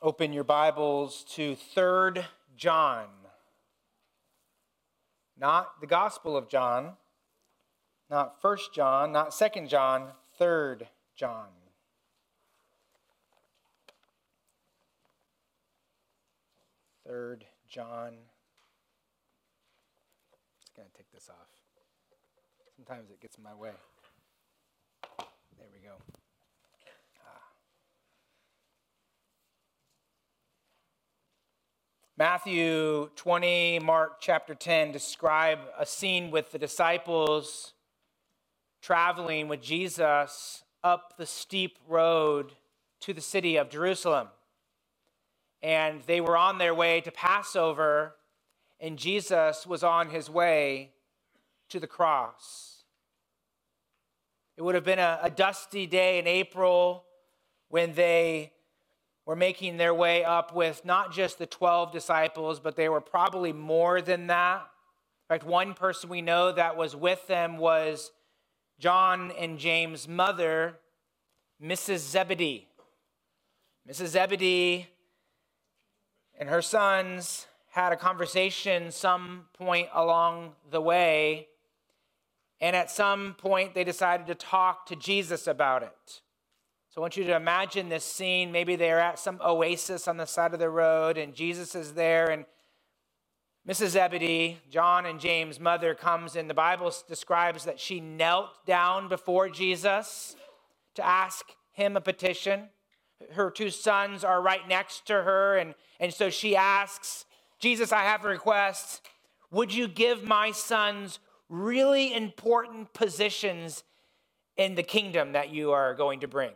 open your Bibles to 3rd John. Not the Gospel of John, not 1st John, not 2nd John, 3rd John. Third John. Just gonna take this off. Sometimes it gets in my way. There we go. Matthew 20, Mark chapter 10 describe a scene with the disciples traveling with Jesus up the steep road to the city of Jerusalem. And they were on their way to Passover, and Jesus was on his way to the cross. It would have been a, a dusty day in April when they were making their way up with not just the 12 disciples, but they were probably more than that. In fact, one person we know that was with them was John and James' mother, Mrs. Zebedee. Mrs. Zebedee and her sons had a conversation some point along the way, and at some point they decided to talk to Jesus about it. So I want you to imagine this scene. Maybe they're at some oasis on the side of the road, and Jesus is there, and Mrs. Zebedee, John and James' mother, comes, and the Bible describes that she knelt down before Jesus to ask him a petition. Her two sons are right next to her, and, and so she asks, Jesus, I have a request. Would you give my sons really important positions in the kingdom that you are going to bring?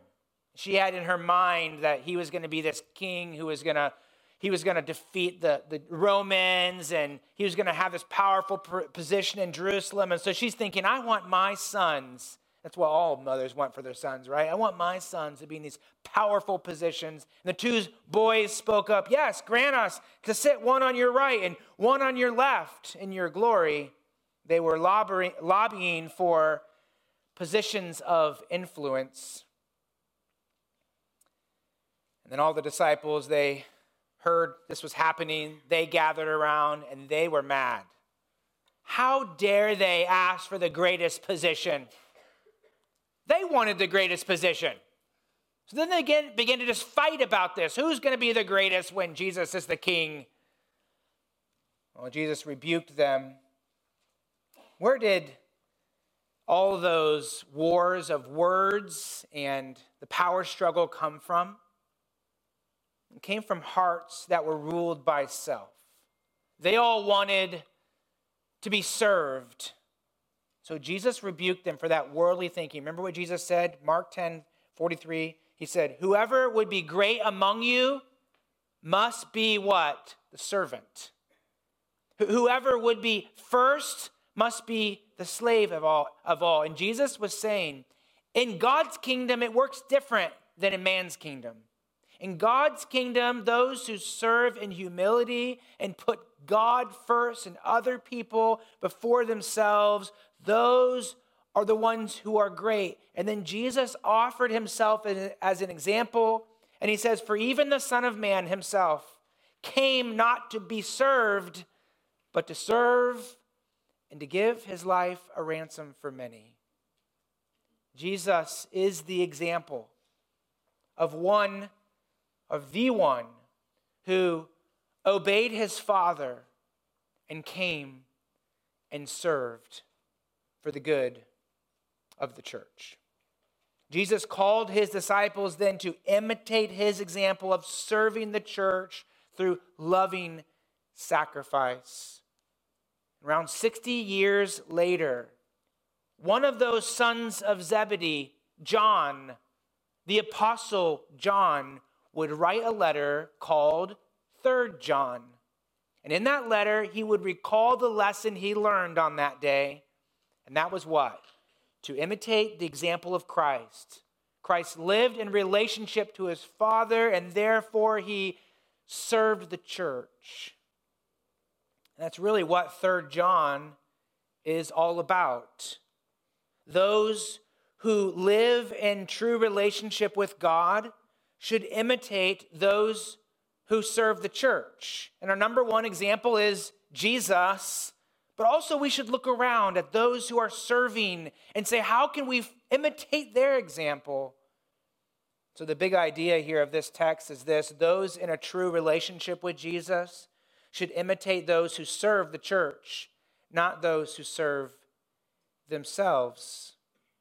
She had in her mind that he was going to be this king who was going to he was going to defeat the, the Romans and he was going to have this powerful position in Jerusalem. And so she's thinking, I want my sons. That's what all mothers want for their sons, right? I want my sons to be in these powerful positions. And the two boys spoke up, Yes, grant us to sit one on your right and one on your left in your glory. They were lobbying, lobbying for positions of influence. And then all the disciples, they heard this was happening. They gathered around and they were mad. How dare they ask for the greatest position? They wanted the greatest position. So then they again begin to just fight about this. Who's going to be the greatest when Jesus is the king? Well, Jesus rebuked them. Where did all those wars of words and the power struggle come from? Came from hearts that were ruled by self. They all wanted to be served. So Jesus rebuked them for that worldly thinking. Remember what Jesus said? Mark 10 43. He said, Whoever would be great among you must be what? The servant. Whoever would be first must be the slave of all, of all. And Jesus was saying, in God's kingdom, it works different than in man's kingdom. In God's kingdom, those who serve in humility and put God first and other people before themselves, those are the ones who are great. And then Jesus offered himself as an example, and he says, For even the Son of Man himself came not to be served, but to serve and to give his life a ransom for many. Jesus is the example of one of the one who obeyed his father and came and served for the good of the church. Jesus called his disciples then to imitate his example of serving the church through loving sacrifice. Around 60 years later, one of those sons of Zebedee, John, the apostle John, would write a letter called Third John. And in that letter, he would recall the lesson he learned on that day. And that was what? To imitate the example of Christ. Christ lived in relationship to his Father, and therefore he served the church. And that's really what Third John is all about. Those who live in true relationship with God should imitate those who serve the church. And our number one example is Jesus. But also, we should look around at those who are serving and say, how can we imitate their example? So, the big idea here of this text is this those in a true relationship with Jesus should imitate those who serve the church, not those who serve themselves.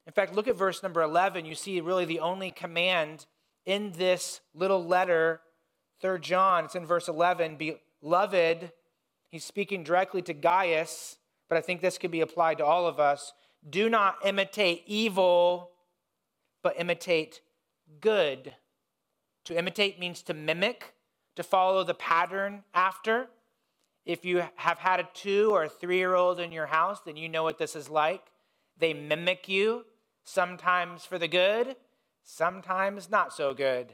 In fact, look at verse number 11. You see, really, the only command in this little letter, 3 John, it's in verse 11 Beloved, he's speaking directly to Gaius, but I think this could be applied to all of us. Do not imitate evil, but imitate good. To imitate means to mimic, to follow the pattern after. If you have had a two or a three year old in your house, then you know what this is like. They mimic you, sometimes for the good, sometimes not so good.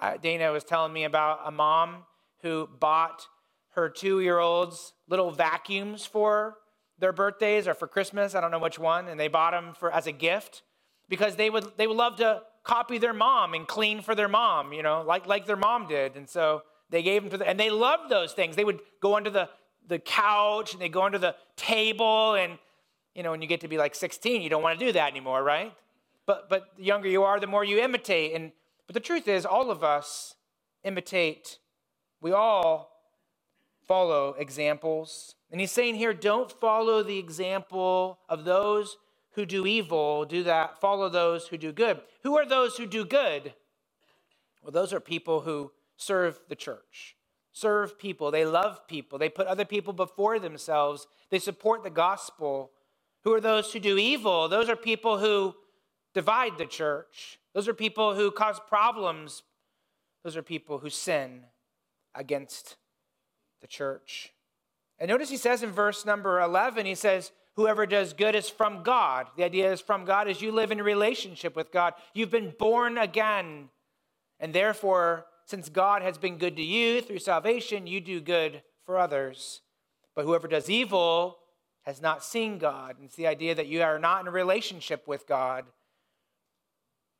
Uh, Dana was telling me about a mom who bought her two year olds little vacuums for their birthdays or for Christmas. I don't know which one. And they bought them for, as a gift because they would, they would love to copy their mom and clean for their mom, you know, like, like their mom did. And so they gave them to the, and they loved those things. They would go under the, the couch and they go under the table. And, you know, when you get to be like 16, you don't want to do that anymore, right? But, but the younger you are, the more you imitate. And, but the truth is, all of us imitate. We all follow examples. And he's saying here, don't follow the example of those who do evil, do that, follow those who do good. Who are those who do good? Well, those are people who serve the church, serve people. They love people. They put other people before themselves. They support the gospel. Who are those who do evil? Those are people who divide the church. Those are people who cause problems. Those are people who sin against the church. And notice he says in verse number 11, he says, Whoever does good is from God. The idea is from God as you live in relationship with God. You've been born again. And therefore, since God has been good to you through salvation, you do good for others. But whoever does evil has not seen God. And it's the idea that you are not in a relationship with God.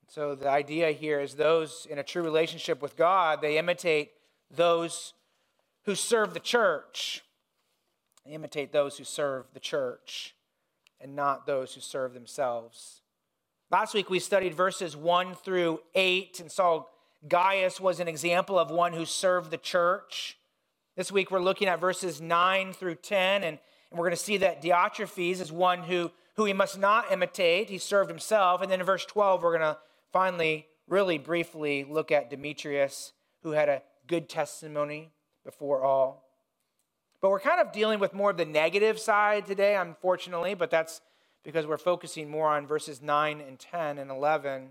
So the idea here is those in a true relationship with God, they imitate those who serve the church. They imitate those who serve the church and not those who serve themselves. Last week we studied verses 1 through 8 and saw Gaius was an example of one who served the church. This week we're looking at verses 9 through 10, and, and we're going to see that Diotrephes is one who, who he must not imitate. He served himself. And then in verse 12, we're going to finally, really briefly, look at Demetrius, who had a good testimony before all. But we're kind of dealing with more of the negative side today, unfortunately, but that's because we're focusing more on verses 9 and 10 and 11.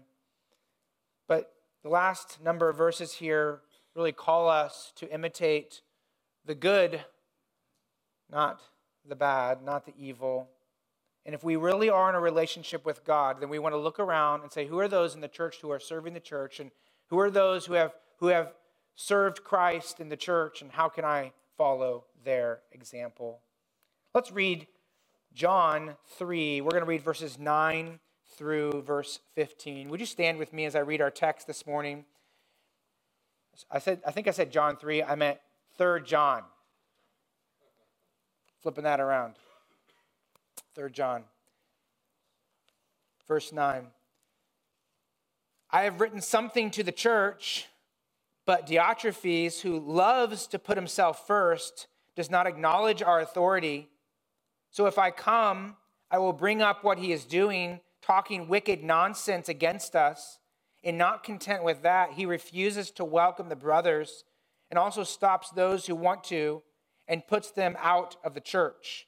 But the last number of verses here really call us to imitate the good, not the bad, not the evil. And if we really are in a relationship with God, then we want to look around and say, who are those in the church who are serving the church? And who are those who have, who have served Christ in the church? And how can I follow their example. Let's read John 3. We're going to read verses 9 through verse 15. Would you stand with me as I read our text this morning? I said I think I said John 3. I meant 3rd John. Flipping that around. 3rd John. Verse 9. I have written something to the church but Diotrephes, who loves to put himself first, does not acknowledge our authority. So if I come, I will bring up what he is doing, talking wicked nonsense against us. And not content with that, he refuses to welcome the brothers and also stops those who want to and puts them out of the church.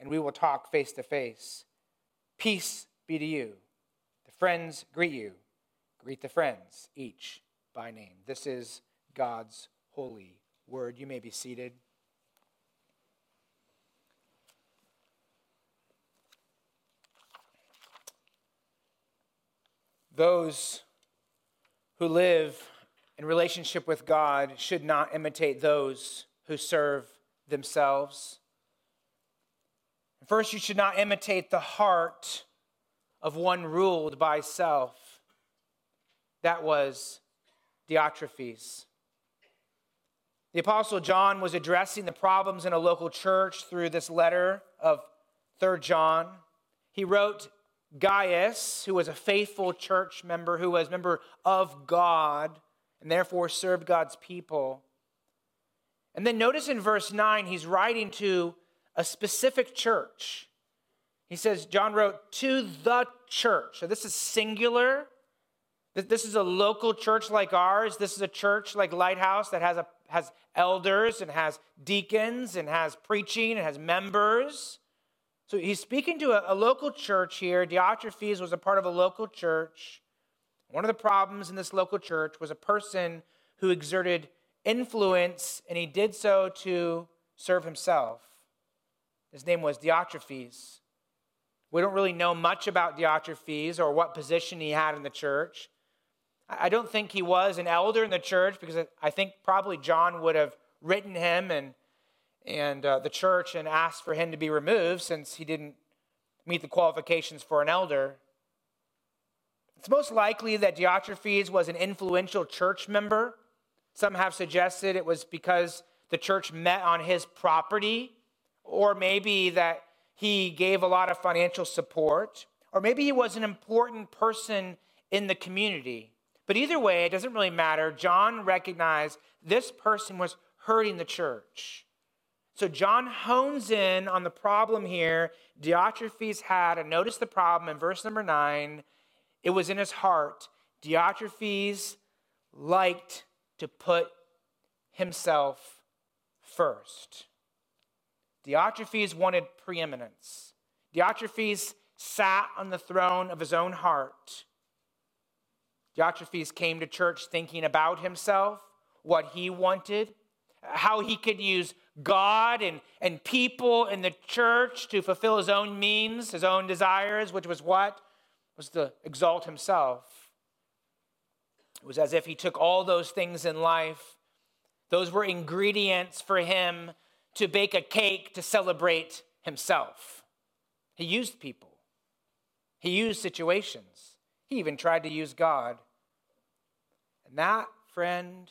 and we will talk face to face. Peace be to you. The friends greet you. Greet the friends, each by name. This is God's holy word. You may be seated. Those who live in relationship with God should not imitate those who serve themselves. First, you should not imitate the heart of one ruled by self. That was Diotrephes. The Apostle John was addressing the problems in a local church through this letter of 3rd John. He wrote Gaius, who was a faithful church member, who was a member of God, and therefore served God's people. And then notice in verse 9, he's writing to a specific church. He says, John wrote, to the church. So this is singular. This is a local church like ours. This is a church like Lighthouse that has, a, has elders and has deacons and has preaching and has members. So he's speaking to a, a local church here. Diotrephes was a part of a local church. One of the problems in this local church was a person who exerted influence, and he did so to serve himself. His name was Diotrephes. We don't really know much about Diotrephes or what position he had in the church. I don't think he was an elder in the church because I think probably John would have written him and, and uh, the church and asked for him to be removed since he didn't meet the qualifications for an elder. It's most likely that Diotrephes was an influential church member. Some have suggested it was because the church met on his property, or maybe that he gave a lot of financial support, or maybe he was an important person in the community. But either way, it doesn't really matter. John recognized this person was hurting the church. So John hones in on the problem here Diotrephes had, and notice the problem in verse number nine. It was in his heart. Diotrephes liked to put himself first. Diotrephes wanted preeminence. Diotrephes sat on the throne of his own heart. Diotrephes came to church thinking about himself, what he wanted, how he could use God and, and people in the church to fulfill his own means, his own desires, which was what? Was to exalt himself. It was as if he took all those things in life, those were ingredients for him to bake a cake to celebrate himself. He used people, he used situations. He even tried to use God. And that, friend,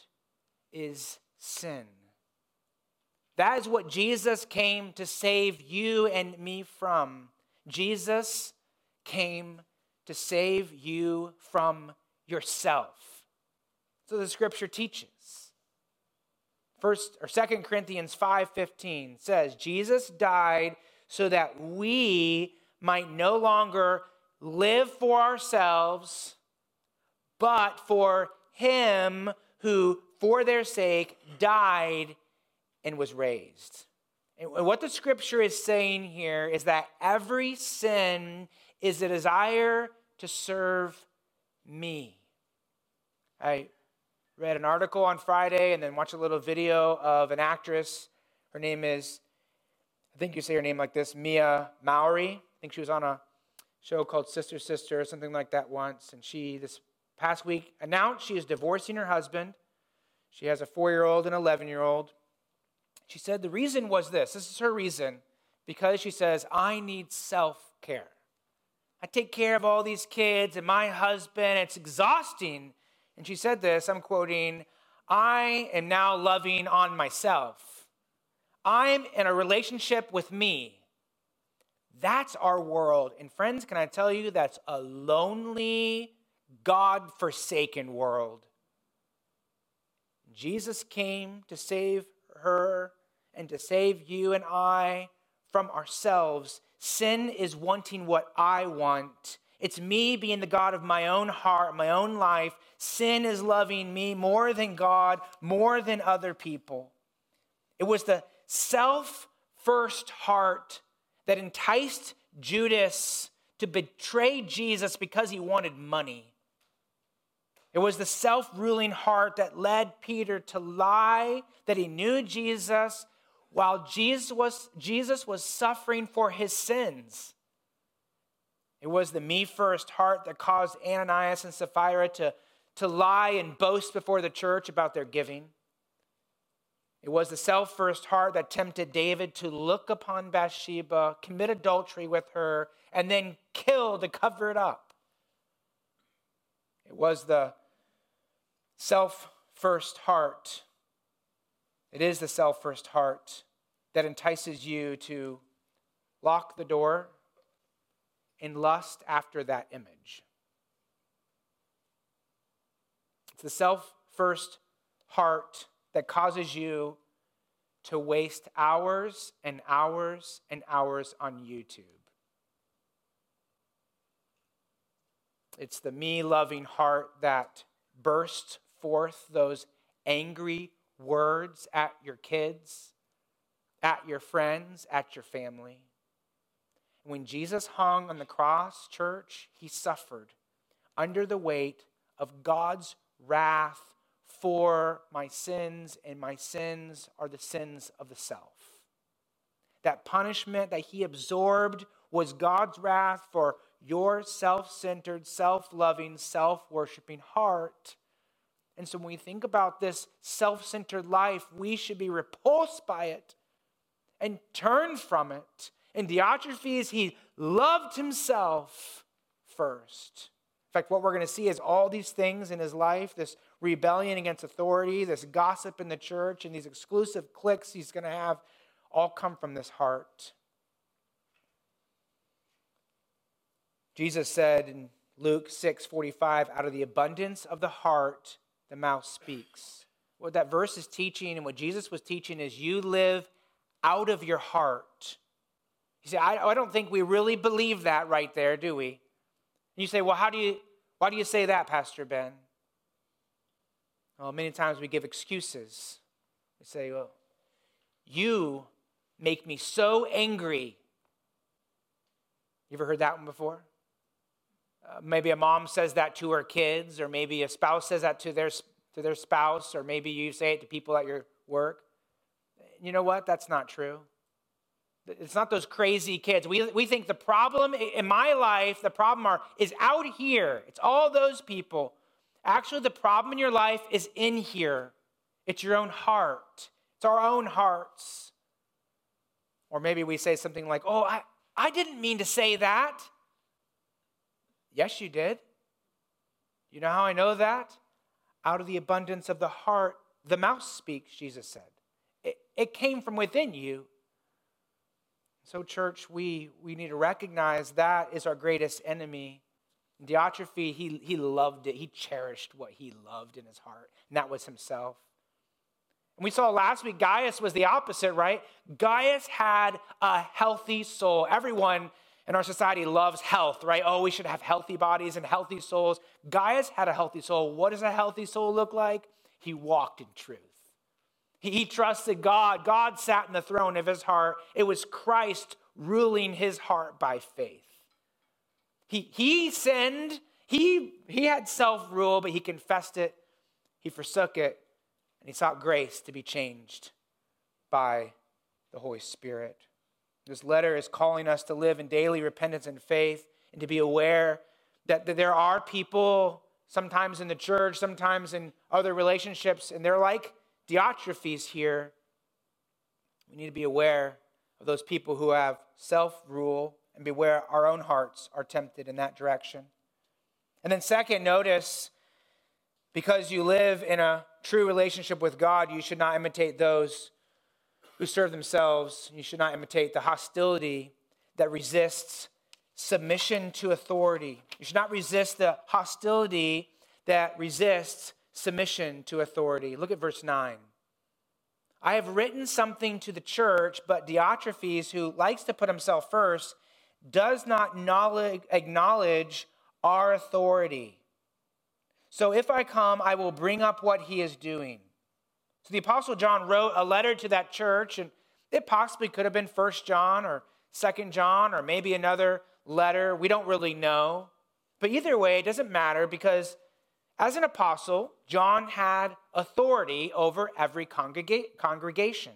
is sin. That is what Jesus came to save you and me from. Jesus came to save you from yourself. So the scripture teaches. First or Second Corinthians 5:15 says Jesus died so that we might no longer live for ourselves, but for him who, for their sake, died and was raised. And what the scripture is saying here is that every sin is a desire to serve me. I read an article on Friday and then watched a little video of an actress. Her name is, I think you say her name like this, Mia Mowry. I think she was on a show called Sister Sister or something like that once. And she, this past week, announced she is divorcing her husband. She has a four year old and 11 year old. She said the reason was this this is her reason because she says, I need self care. I take care of all these kids and my husband. It's exhausting. And she said this I'm quoting, I am now loving on myself. I'm in a relationship with me. That's our world. And friends, can I tell you, that's a lonely, God forsaken world. Jesus came to save her and to save you and I from ourselves. Sin is wanting what I want. It's me being the God of my own heart, my own life. Sin is loving me more than God, more than other people. It was the self first heart that enticed Judas to betray Jesus because he wanted money. It was the self ruling heart that led Peter to lie that he knew Jesus while Jesus was, Jesus was suffering for his sins. It was the me first heart that caused Ananias and Sapphira to, to lie and boast before the church about their giving. It was the self first heart that tempted David to look upon Bathsheba, commit adultery with her, and then kill to cover it up. It was the self first heart. It is the self first heart that entices you to lock the door and lust after that image. It's the self first heart that causes you to waste hours and hours and hours on YouTube. It's the me loving heart that bursts forth those angry words at your kids, at your friends, at your family. When Jesus hung on the cross, church, he suffered under the weight of God's wrath for my sins, and my sins are the sins of the self. That punishment that he absorbed was God's wrath for your self centered, self loving, self worshiping heart. And so when we think about this self centered life, we should be repulsed by it and turn from it. In Diotrephes, he loved himself first. In fact, what we're going to see is all these things in his life this rebellion against authority, this gossip in the church, and these exclusive cliques he's going to have all come from this heart. Jesus said in Luke 6 45, out of the abundance of the heart, the mouth speaks. What that verse is teaching and what Jesus was teaching is you live out of your heart. You say, I, I don't think we really believe that right there, do we? And you say, well, how do you, why do you say that, Pastor Ben? Well, many times we give excuses. We say, well, you make me so angry. You ever heard that one before? Uh, maybe a mom says that to her kids, or maybe a spouse says that to their, to their spouse, or maybe you say it to people at your work. You know what? That's not true. It's not those crazy kids. We, we think the problem in my life, the problem are, is out here. It's all those people. Actually, the problem in your life is in here. It's your own heart. It's our own hearts. Or maybe we say something like, Oh, I, I didn't mean to say that. Yes, you did. You know how I know that? Out of the abundance of the heart, the mouth speaks, Jesus said. It, it came from within you. So, church, we, we need to recognize that is our greatest enemy. Diotrephes, he, he loved it. He cherished what he loved in his heart, and that was himself. And we saw last week, Gaius was the opposite, right? Gaius had a healthy soul. Everyone in our society loves health, right? Oh, we should have healthy bodies and healthy souls. Gaius had a healthy soul. What does a healthy soul look like? He walked in truth. He, trusted God. God sat in the throne of his heart. It was Christ ruling his heart by faith. He, he sinned. He, he had self rule, but he confessed it. He forsook it. And he sought grace to be changed by the Holy Spirit. This letter is calling us to live in daily repentance and faith and to be aware that, that there are people, sometimes in the church, sometimes in other relationships, and they're like Diotrephes here. We need to be aware of those people who have self rule and beware our own hearts are tempted in that direction. And then, second, notice because you live in a true relationship with God, you should not imitate those who serve themselves. You should not imitate the hostility that resists submission to authority. You should not resist the hostility that resists submission to authority. Look at verse 9. I have written something to the church, but Diotrephes, who likes to put himself first, does not acknowledge our authority. So if I come, I will bring up what he is doing. So the Apostle John wrote a letter to that church, and it possibly could have been First John or Second John or maybe another letter. We don't really know. But either way, it doesn't matter because as an apostle, John had authority over every congrega- congregation.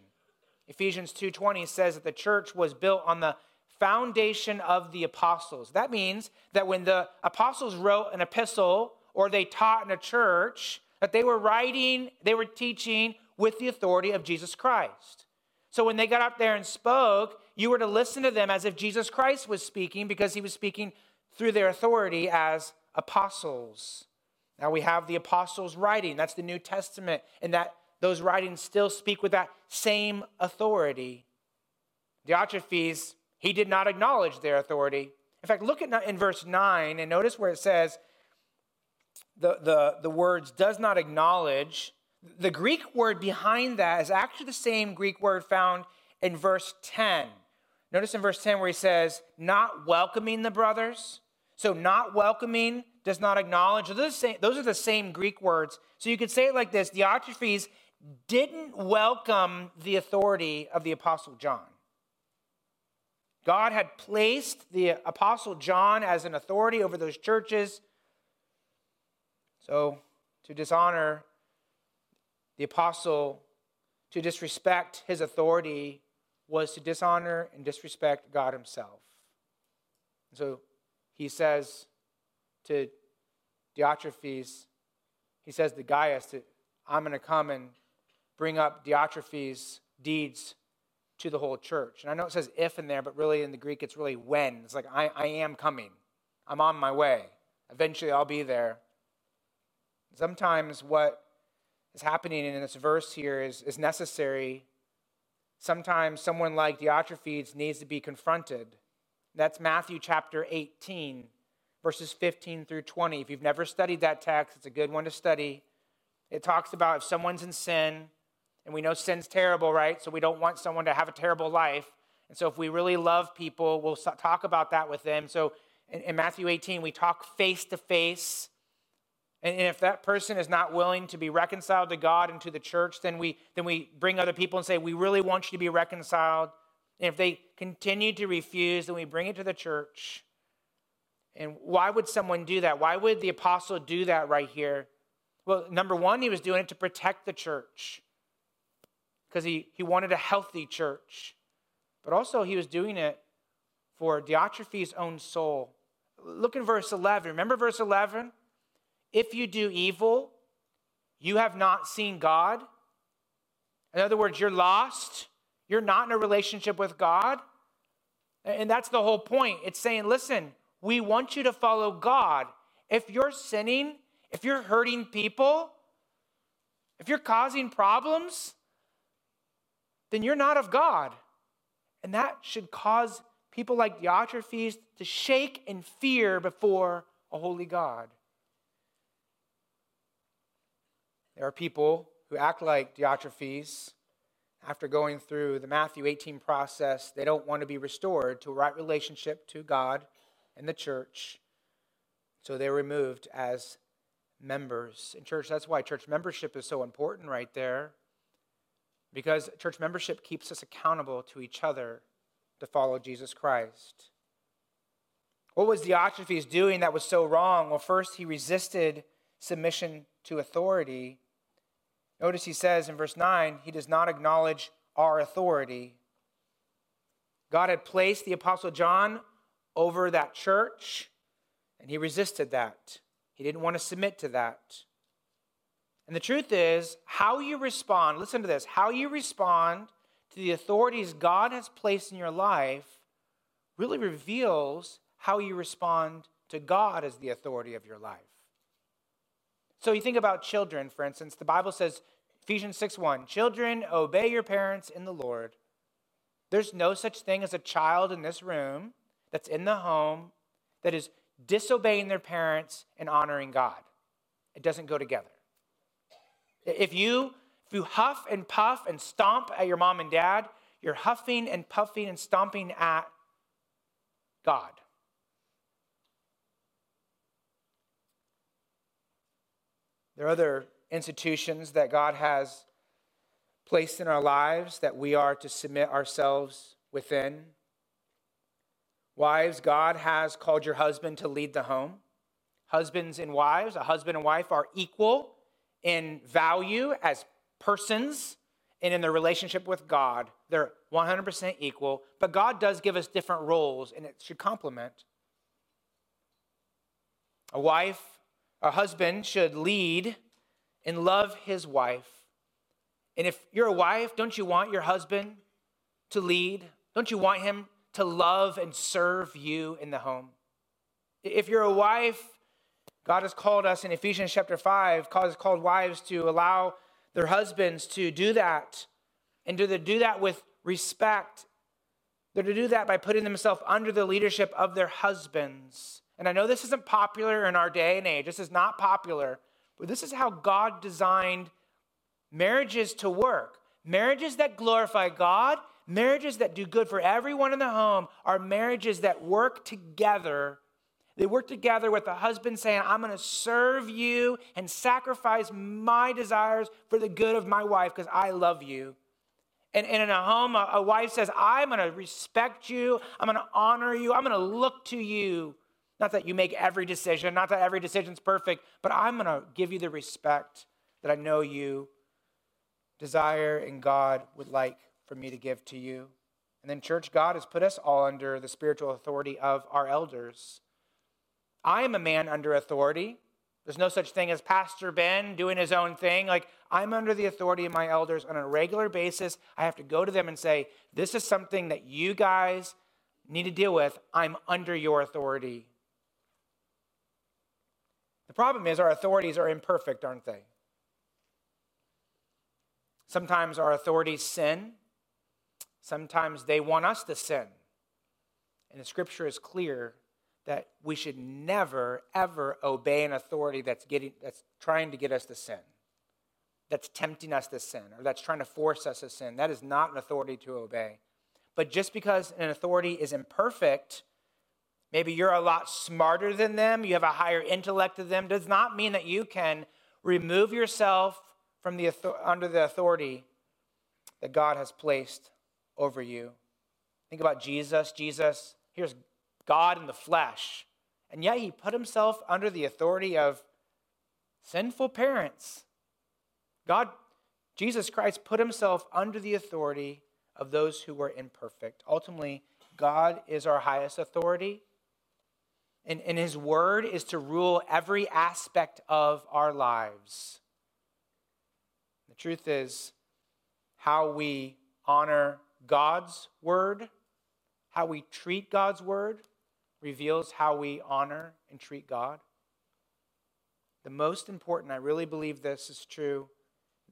Ephesians 2:20 says that the church was built on the foundation of the apostles. That means that when the apostles wrote an epistle or they taught in a church, that they were writing, they were teaching with the authority of Jesus Christ. So when they got up there and spoke, you were to listen to them as if Jesus Christ was speaking because he was speaking through their authority as apostles. Now we have the apostles' writing, that's the New Testament, and that those writings still speak with that same authority. Diotrephes, he did not acknowledge their authority. In fact, look at in verse 9 and notice where it says the, the, the words does not acknowledge. The Greek word behind that is actually the same Greek word found in verse 10. Notice in verse 10 where he says, not welcoming the brothers. So, not welcoming does not acknowledge. Those are, the same Greek words. So, you could say it like this Diotrephes didn't welcome the authority of the Apostle John. God had placed the Apostle John as an authority over those churches. So, to dishonor the apostle, to disrespect his authority, was to dishonor and disrespect God himself. So, he says to Diotrephes, he says to Gaius, that I'm going to come and bring up Diotrephes' deeds to the whole church. And I know it says if in there, but really in the Greek it's really when. It's like, I, I am coming. I'm on my way. Eventually I'll be there. Sometimes what is happening in this verse here is, is necessary. Sometimes someone like Diotrephes needs to be confronted. That's Matthew chapter 18, verses 15 through 20. If you've never studied that text, it's a good one to study. It talks about if someone's in sin, and we know sin's terrible, right? So we don't want someone to have a terrible life. And so if we really love people, we'll talk about that with them. So in, in Matthew 18, we talk face to face. And if that person is not willing to be reconciled to God and to the church, then we, then we bring other people and say, We really want you to be reconciled. And if they continue to refuse, then we bring it to the church. And why would someone do that? Why would the apostle do that right here? Well, number one, he was doing it to protect the church because he, he wanted a healthy church. But also, he was doing it for Diotrephes' own soul. Look in verse 11. Remember verse 11? If you do evil, you have not seen God. In other words, you're lost. You're not in a relationship with God. And that's the whole point. It's saying, listen, we want you to follow God. If you're sinning, if you're hurting people, if you're causing problems, then you're not of God. And that should cause people like Diotrephes to shake in fear before a holy God. There are people who act like Diotrephes after going through the Matthew 18 process. They don't want to be restored to a right relationship to God and the church. So they're removed as members. In church, that's why church membership is so important right there. Because church membership keeps us accountable to each other to follow Jesus Christ. What was Diotrephes doing that was so wrong? Well, first, he resisted submission to authority. Notice he says in verse 9, he does not acknowledge our authority. God had placed the Apostle John over that church, and he resisted that. He didn't want to submit to that. And the truth is, how you respond, listen to this, how you respond to the authorities God has placed in your life really reveals how you respond to God as the authority of your life. So you think about children, for instance, the Bible says, Ephesians 6 1, children, obey your parents in the Lord. There's no such thing as a child in this room that's in the home that is disobeying their parents and honoring God. It doesn't go together. If you if you huff and puff and stomp at your mom and dad, you're huffing and puffing and stomping at God. There are other institutions that God has placed in our lives that we are to submit ourselves within. Wives, God has called your husband to lead the home. husbands and wives. A husband and wife are equal in value as persons and in their relationship with God. They're 100% equal, but God does give us different roles, and it should complement. A wife, a husband should lead and love his wife. And if you're a wife, don't you want your husband to lead? Don't you want him to love and serve you in the home? If you're a wife, God has called us in Ephesians chapter 5, has called wives to allow their husbands to do that and to do that with respect. They're to do that by putting themselves under the leadership of their husbands. And I know this isn't popular in our day and age. This is not popular, but this is how God designed marriages to work. Marriages that glorify God, marriages that do good for everyone in the home, are marriages that work together they work together with the husband saying, I'm going to serve you and sacrifice my desires for the good of my wife because I love you. And, in a home, a, a wife says, I'm going to respect you. I'm going to honor you. I'm going to look to you. Not that you make every decision, not that every decision's perfect, but I'm going to give you the respect that I know you desire and God would like for me to give to you. And then, church, God has put us all under the spiritual authority of our elders. I am a man under authority. There's no such thing as Pastor Ben doing his own thing. Like, I'm under the authority of my elders on a regular basis. I have to go to them and say, This is something that you guys need to deal with. I'm under your authority. The problem is, our authorities are imperfect, aren't they? Sometimes our authorities sin, sometimes they want us to sin. And the scripture is clear that we should never, ever obey an authority that's, getting, that's trying to get us to sin, that's tempting us to sin, or that's trying to force us to sin. That is not an authority to obey. But just because an authority is imperfect, maybe you're a lot smarter than them, you have a higher intellect than them, does not mean that you can remove yourself from the under the authority that God has placed over you. Think about Jesus. Jesus, here's God in the flesh. And yet he put himself under the authority of sinful parents. God, Jesus Christ, put himself under the authority of those who were imperfect. Ultimately, God is our highest authority. And, and his word is to rule every aspect of our lives. The truth is, how we honor God's word, how we treat God's word, reveals how we honor and treat God. The most important, I really believe this is true,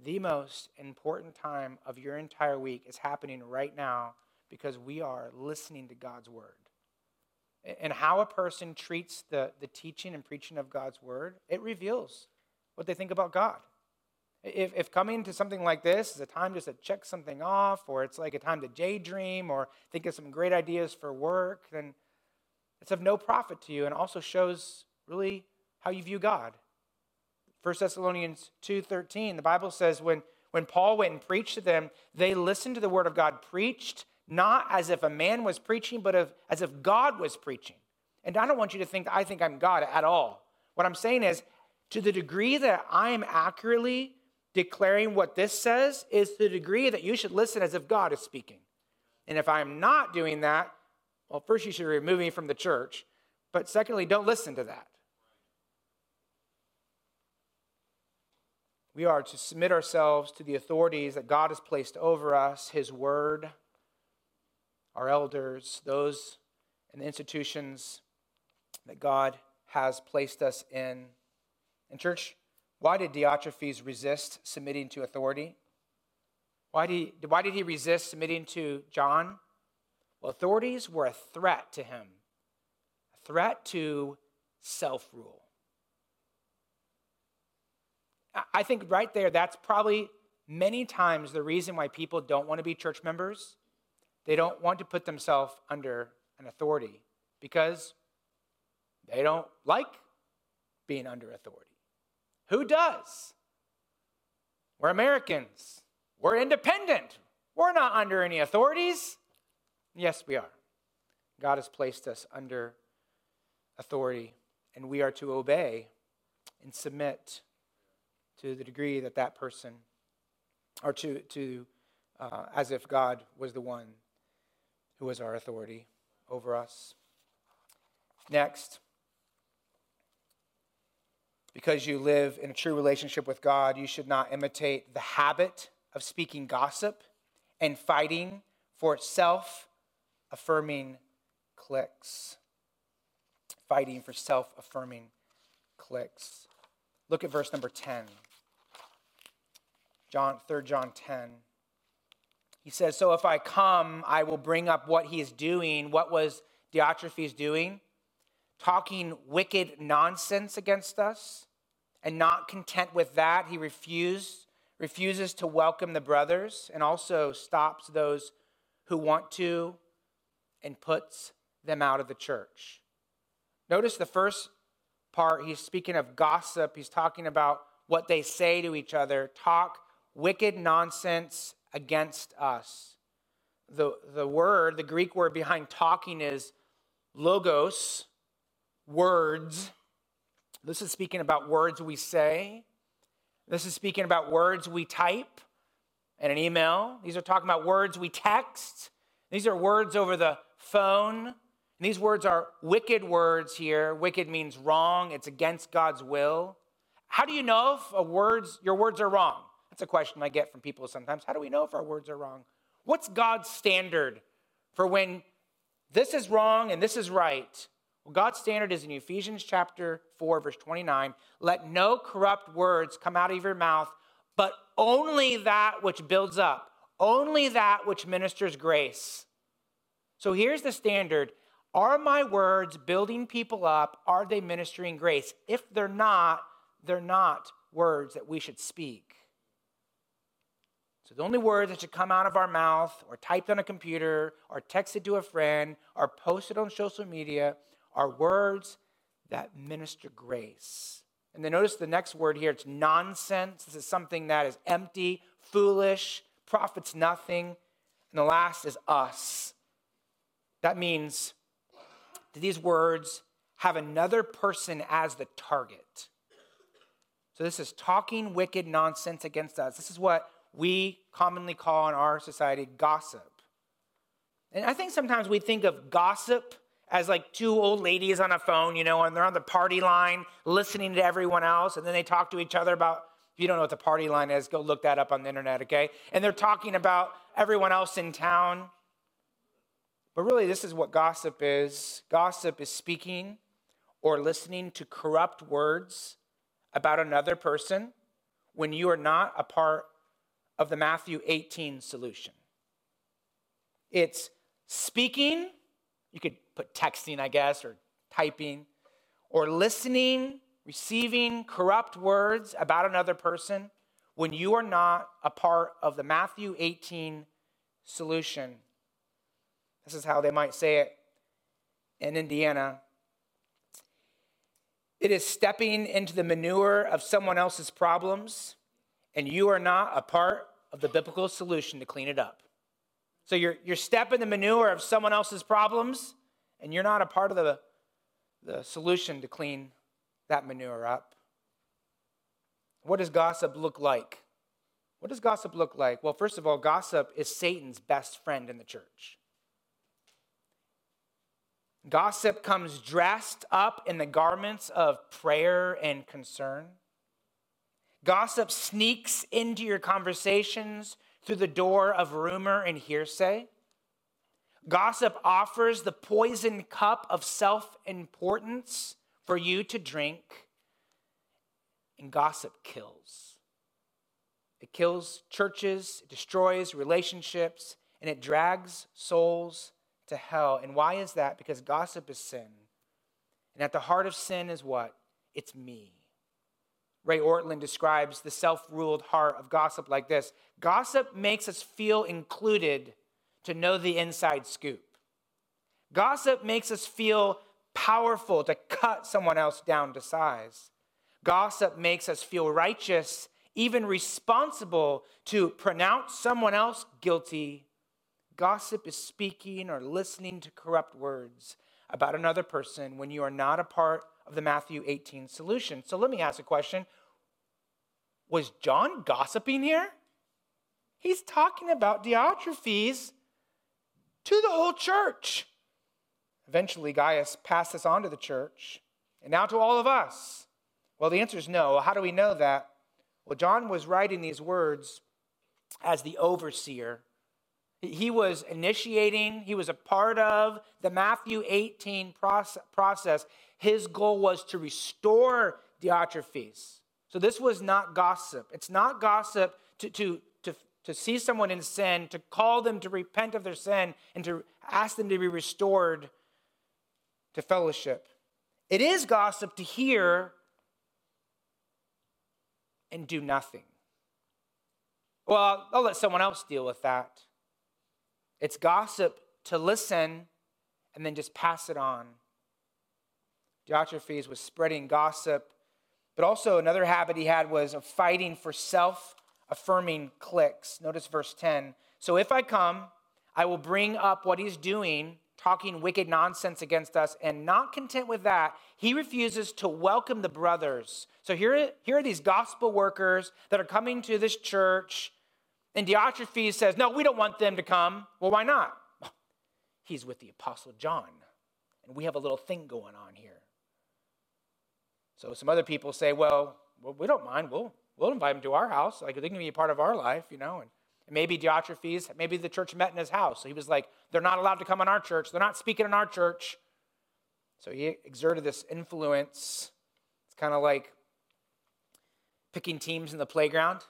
the most important time of your entire week is happening right now because we are listening to God's word. And how a person treats the, the teaching and preaching of God's word, it reveals what they think about God. If, if coming to something like this is a time just to check something off, or it's like a time to daydream or think of some great ideas for work, then it's of no profit to you and also shows really how you view God. 1 Thessalonians 2:13, the Bible says when, when Paul went and preached to them, they listened to the word of God preached, not as if a man was preaching, but of, as if God was preaching. And I don't want you to think I think I'm God at all. What I'm saying is, to the degree that I am accurately declaring what this says, is the degree that you should listen as if God is speaking. And if I'm not doing that, well, first, you should remove me from the church. But secondly, don't listen to that. We are to submit ourselves to the authorities that God has placed over us, His Word, our elders, those in the institutions that God has placed us in. And, church, why did Diotrephes resist submitting to authority? Why did, he, why did he resist submitting to John? Well, authorities were a threat to him, a threat to self rule. I think right there, that's probably many times the reason why people don't want to be church members. They don't want to put themselves under an authority because they don't like being under authority. Who does? We're Americans. We're independent. We're not under any authorities. Yes, we are. God has placed us under authority. and we are to obey and submit to the degree that that person, or to, to uh, as if God was the one who was our authority over us. Next, because you live in a true relationship with God, you should not imitate the habit of speaking gossip and fighting for self affirming cliques. Fighting for self affirming cliques. Look at verse number 10. John, 3 John 10. He says, So if I come, I will bring up what he is doing. What was Diotrephes doing? Talking wicked nonsense against us. And not content with that, he refused, refuses to welcome the brothers and also stops those who want to and puts them out of the church. Notice the first part, he's speaking of gossip. He's talking about what they say to each other, talk wicked nonsense against us. The, the word, the Greek word behind talking is logos, words. This is speaking about words we say. This is speaking about words we type in an email. These are talking about words we text. These are words over the phone. And these words are wicked words here. Wicked means wrong, it's against God's will. How do you know if a words, your words are wrong? That's a question I get from people sometimes. How do we know if our words are wrong? What's God's standard for when this is wrong and this is right? Well, God's standard is in Ephesians chapter 4, verse 29. Let no corrupt words come out of your mouth, but only that which builds up, only that which ministers grace. So here's the standard Are my words building people up? Are they ministering grace? If they're not, they're not words that we should speak. So the only words that should come out of our mouth, or typed on a computer, or texted to a friend, or posted on social media, are words that minister grace. And then notice the next word here it's nonsense. This is something that is empty, foolish, profits nothing. And the last is us. That means that these words have another person as the target. So this is talking wicked nonsense against us. This is what we commonly call in our society gossip. And I think sometimes we think of gossip as like two old ladies on a phone, you know, and they're on the party line listening to everyone else, and then they talk to each other about, if you don't know what the party line is, go look that up on the internet, okay? And they're talking about everyone else in town. But really, this is what gossip is gossip is speaking or listening to corrupt words about another person when you are not a part of the Matthew 18 solution. It's speaking you could put texting, I guess, or typing, or listening, receiving corrupt words about another person when you are not a part of the Matthew 18 solution. This is how they might say it in Indiana. It is stepping into the manure of someone else's problems, and you are not a part of the biblical solution to clean it up. So you're, you're stepping the manure of someone else's problems, and you're not a part of the, the solution to clean that manure up. What does gossip look like? What does gossip look like? Well, first of all, gossip is Satan's best friend in the church. Gossip comes dressed up in the garments of prayer and concern. Gossip sneaks into your conversations through the door of rumor and hearsay. Gossip offers the poisoned cup of self importance for you to drink, and gossip kills. It kills churches, it destroys relationships, and it drags souls to hell. And why is that? Because gossip is sin. And at the heart of sin is what? It's me. Ray Ortlund describes the self ruled heart of gossip like this Gossip makes us feel included to know the inside scoop. Gossip makes us feel powerful to cut someone else down to size. Gossip makes us feel righteous, even responsible to pronounce someone else guilty. Gossip is speaking or listening to corrupt words about another person when you are not a part of the Matthew 18 solution. So let me ask a question Was John gossiping here? He's talking about Diotrephes to the whole church. Eventually, Gaius passed this on to the church and now to all of us. Well, the answer is no. How do we know that? Well, John was writing these words as the overseer. He was initiating, he was a part of the Matthew 18 process. His goal was to restore Diotrephes. So this was not gossip. It's not gossip to, to, to, see someone in sin, to call them to repent of their sin, and to ask them to be restored to fellowship. It is gossip to hear and do nothing. Well, I'll let someone else deal with that. It's gossip to listen and then just pass it on. Diotrephes was spreading gossip, but also another habit he had was of fighting for self affirming cliques. Notice verse 10. So if I come, I will bring up what he's doing talking wicked nonsense against us. And not content with that, he refuses to welcome the brothers. So here, here are these gospel workers that are coming to this church. And Diotrephes says, No, we don't want them to come. Well, why not? he's with the Apostle John. And we have a little thing going on here. So some other people say, Well, well we don't mind. We'll, we'll invite them to our house. Like they can be a part of our life, you know. And Maybe Diotrephes, maybe the church met in his house. So he was like, they're not allowed to come in our church. They're not speaking in our church. So he exerted this influence. It's kind of like picking teams in the playground.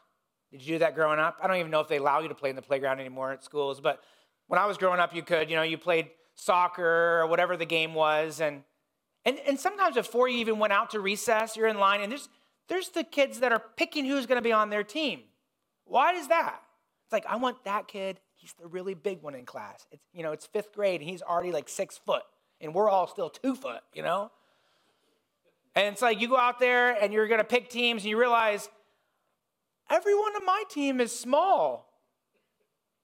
Did you do that growing up? I don't even know if they allow you to play in the playground anymore at schools, but when I was growing up, you could. You know, you played soccer or whatever the game was, and and and sometimes before you even went out to recess, you're in line, and there's there's the kids that are picking who's going to be on their team. Why is that? It's like, I want that kid. He's the really big one in class. It's, you know, it's fifth grade and he's already like six foot and we're all still two foot, you know? And it's like you go out there and you're going to pick teams and you realize everyone on my team is small,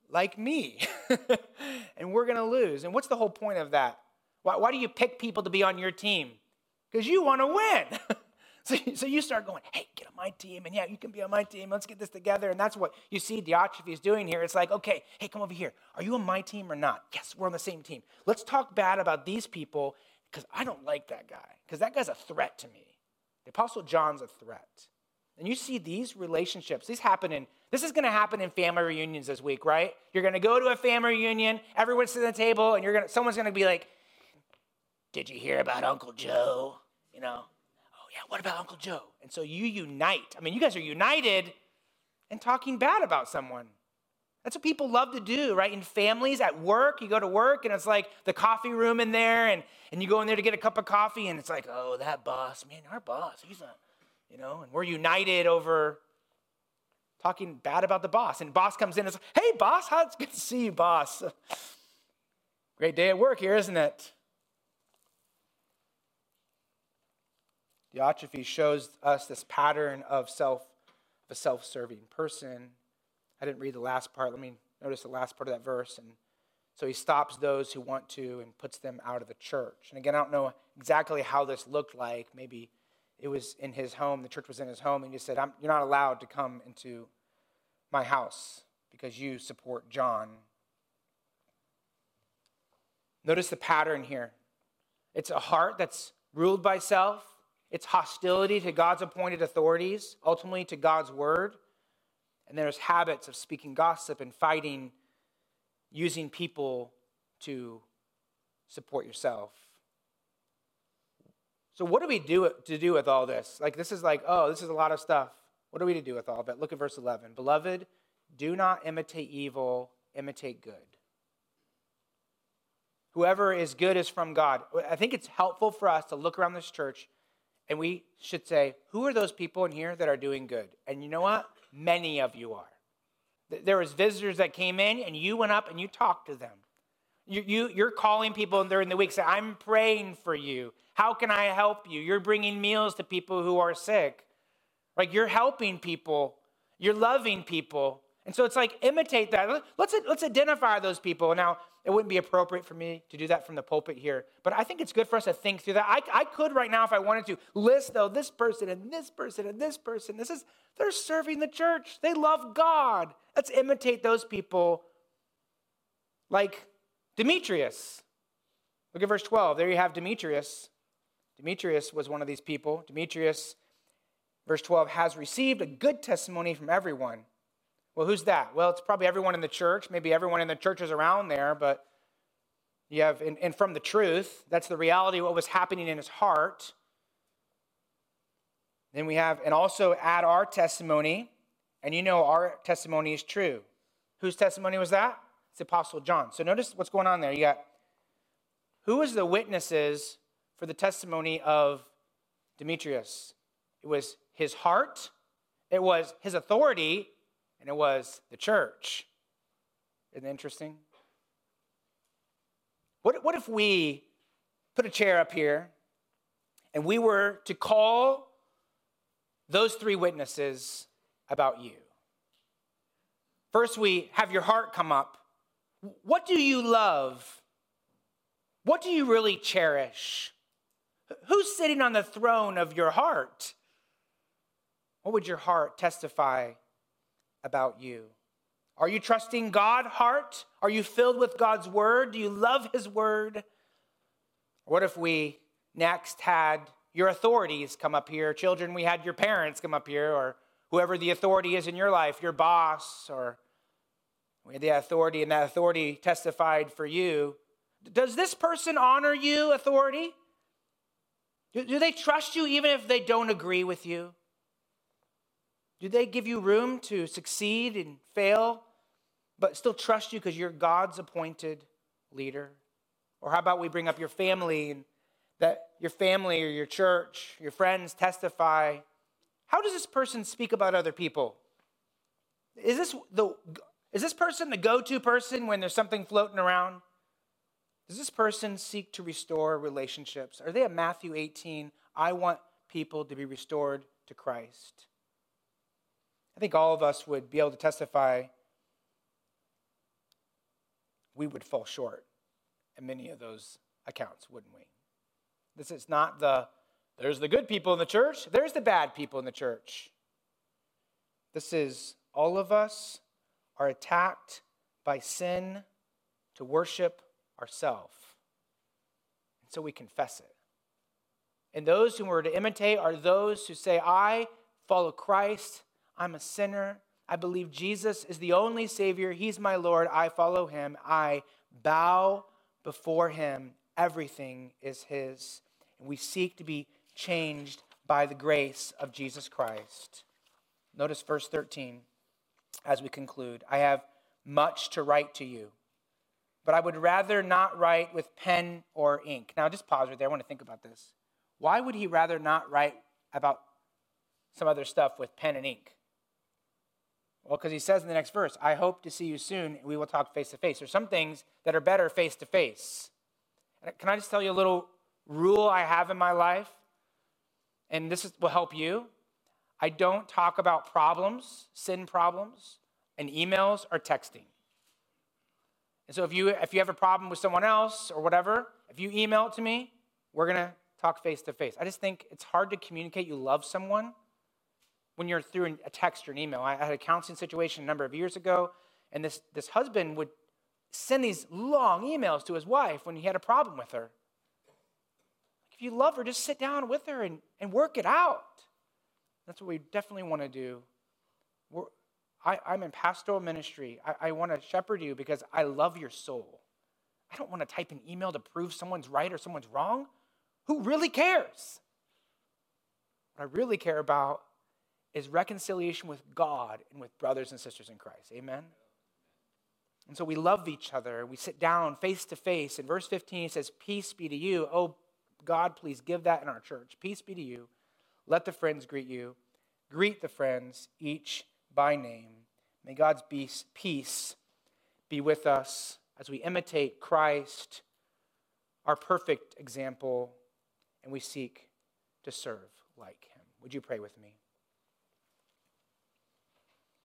like me. and we're going to lose. And what's the whole point of that? Why, why do you pick people to be on your team? Because you want to win. So, so you start going, hey, get on my team, and yeah, you can be on my team. Let's get this together. And that's what you see Diotrephes doing here. It's like, okay, hey, come over here. Are you on my team or not? Yes, we're on the same team. Let's talk bad about these people because I don't like that guy, because that guy's a threat to me. The Apostle John's a threat. And you see these relationships, these happen in, this is gonna happen in family reunions this week, right? You're gonna go to a family reunion, everyone's sitting at the table, and you're gonna, someone's gonna be like, Did you hear about Uncle Joe? You know, what about Uncle Joe? And so you unite. I mean, you guys are united and talking bad about someone. That's what people love to do, right? In families, at work, you go to work and it's like the coffee room in there, and, and you go in there to get a cup of coffee, and it's like, oh, that boss, man, our boss, he's a, you know, and we're united over talking bad about the boss. And boss comes in and says, hey, boss, how it's good to see you, boss. Great day at work here, isn't it? Diotrephes shows us this pattern of self, of a self-serving person. I didn't read the last part. Let me notice the last part of that verse. And so he stops those who want to and puts them out of the church. And again, I don't know exactly how this looked like. Maybe it was in his home, the church was in his home, and he said, You're not allowed to come into my house because you support John. Notice the pattern here. It's a heart that's ruled by self, it's hostility to God's appointed authorities, ultimately to God's word. And there's habits of speaking gossip and fighting, using people to support yourself. So, what do we do to do with all this? Like, this is like, oh, this is a lot of stuff. What are we to do with all of it? Look at verse 11. Beloved, do not imitate evil, imitate good. Whoever is good is from God. I think it's helpful for us to look around this church and we should say, who are those people in here that are doing good? And you know what? Many of you are. There was visitors that came in and you went up and you talked to them. You, you, you're calling people during the week, say, I'm praying for you. How can I help you? You're bringing meals to people who are sick. Like you're helping people. You're loving people. And so it's like imitate that. Let's, let's identify those people. Now, it wouldn't be appropriate for me to do that from the pulpit here, but I think it's good for us to think through that. I, I could right now, if I wanted to, list though this person and this person and this person. This is they're serving the church. They love God. Let's imitate those people like Demetrius. Look at verse 12. There you have Demetrius. Demetrius was one of these people. Demetrius, verse 12, has received a good testimony from everyone. Well, who's that? Well, it's probably everyone in the church, maybe everyone in the churches around there, but you have, and, and from the truth, that's the reality of what was happening in his heart. Then we have, and also add our testimony, and you know our testimony is true. Whose testimony was that? It's Apostle John. So notice what's going on there. You got who was the witnesses for the testimony of Demetrius? It was his heart, it was his authority, and it was the church. Isn't that interesting? What, what if we put a chair up here and we were to call those three witnesses about you? First, we have your heart come up. What do you love? What do you really cherish? Who's sitting on the throne of your heart? What would your heart testify about you? Are you trusting God, heart? Are you filled with God's word? Do you love his word? What if we next had your authorities come up here? Children, we had your parents come up here, or whoever the authority is in your life, your boss, or we had the authority, and that authority testified for you. Does this person honor you, authority? Do, do they trust you even if they don't agree with you? Do they give you room to succeed and fail, but still trust you because you're God's appointed leader? Or how about we bring up your family and that your family or your church, your friends testify? How does this person speak about other people? Is this, the, is this person the go to person when there's something floating around? Does this person seek to restore relationships? Are they a Matthew 18? I want people to be restored to Christ. I think all of us would be able to testify we would fall short in many of those accounts, wouldn't we? This is not the there's the good people in the church, there's the bad people in the church. This is all of us are attacked by sin to worship ourselves. And so we confess it. And those whom we're to imitate are those who say, I follow Christ I'm a sinner. I believe Jesus is the only Savior. He's my Lord. I follow Him. I bow before Him. Everything is His. And we seek to be changed by the grace of Jesus Christ. Notice verse 13 as we conclude. I have much to write to you, but I would rather not write with pen or ink. Now, just pause right there. I want to think about this. Why would he rather not write about some other stuff with pen and ink? Well, because he says in the next verse, I hope to see you soon, we will talk face to face. There's some things that are better face to face. Can I just tell you a little rule I have in my life? And this is, will help you. I don't talk about problems, sin problems, and emails or texting. And so if you if you have a problem with someone else or whatever, if you email it to me, we're gonna talk face to face. I just think it's hard to communicate you love someone when you're through a text or an email. I had a counseling situation a number of years ago, and this, this husband would send these long emails to his wife when he had a problem with her. If you love her, just sit down with her and, and work it out. That's what we definitely want to do. We're, I, am in pastoral ministry. I, I want to shepherd you because I love your soul. I don't want to type an email to prove someone's right or someone's wrong. Who really cares? What I really care about is reconciliation with God and with brothers and sisters in Christ. Amen? And so we love each other. We sit down face to face. In verse 15, it says, Peace be to you. Oh, God, please give that in our church. Peace be to you. Let the friends greet you. Greet the friends, each by name. May God's peace be with us as we imitate Christ, our perfect example, and we seek to serve like him. Would you pray with me?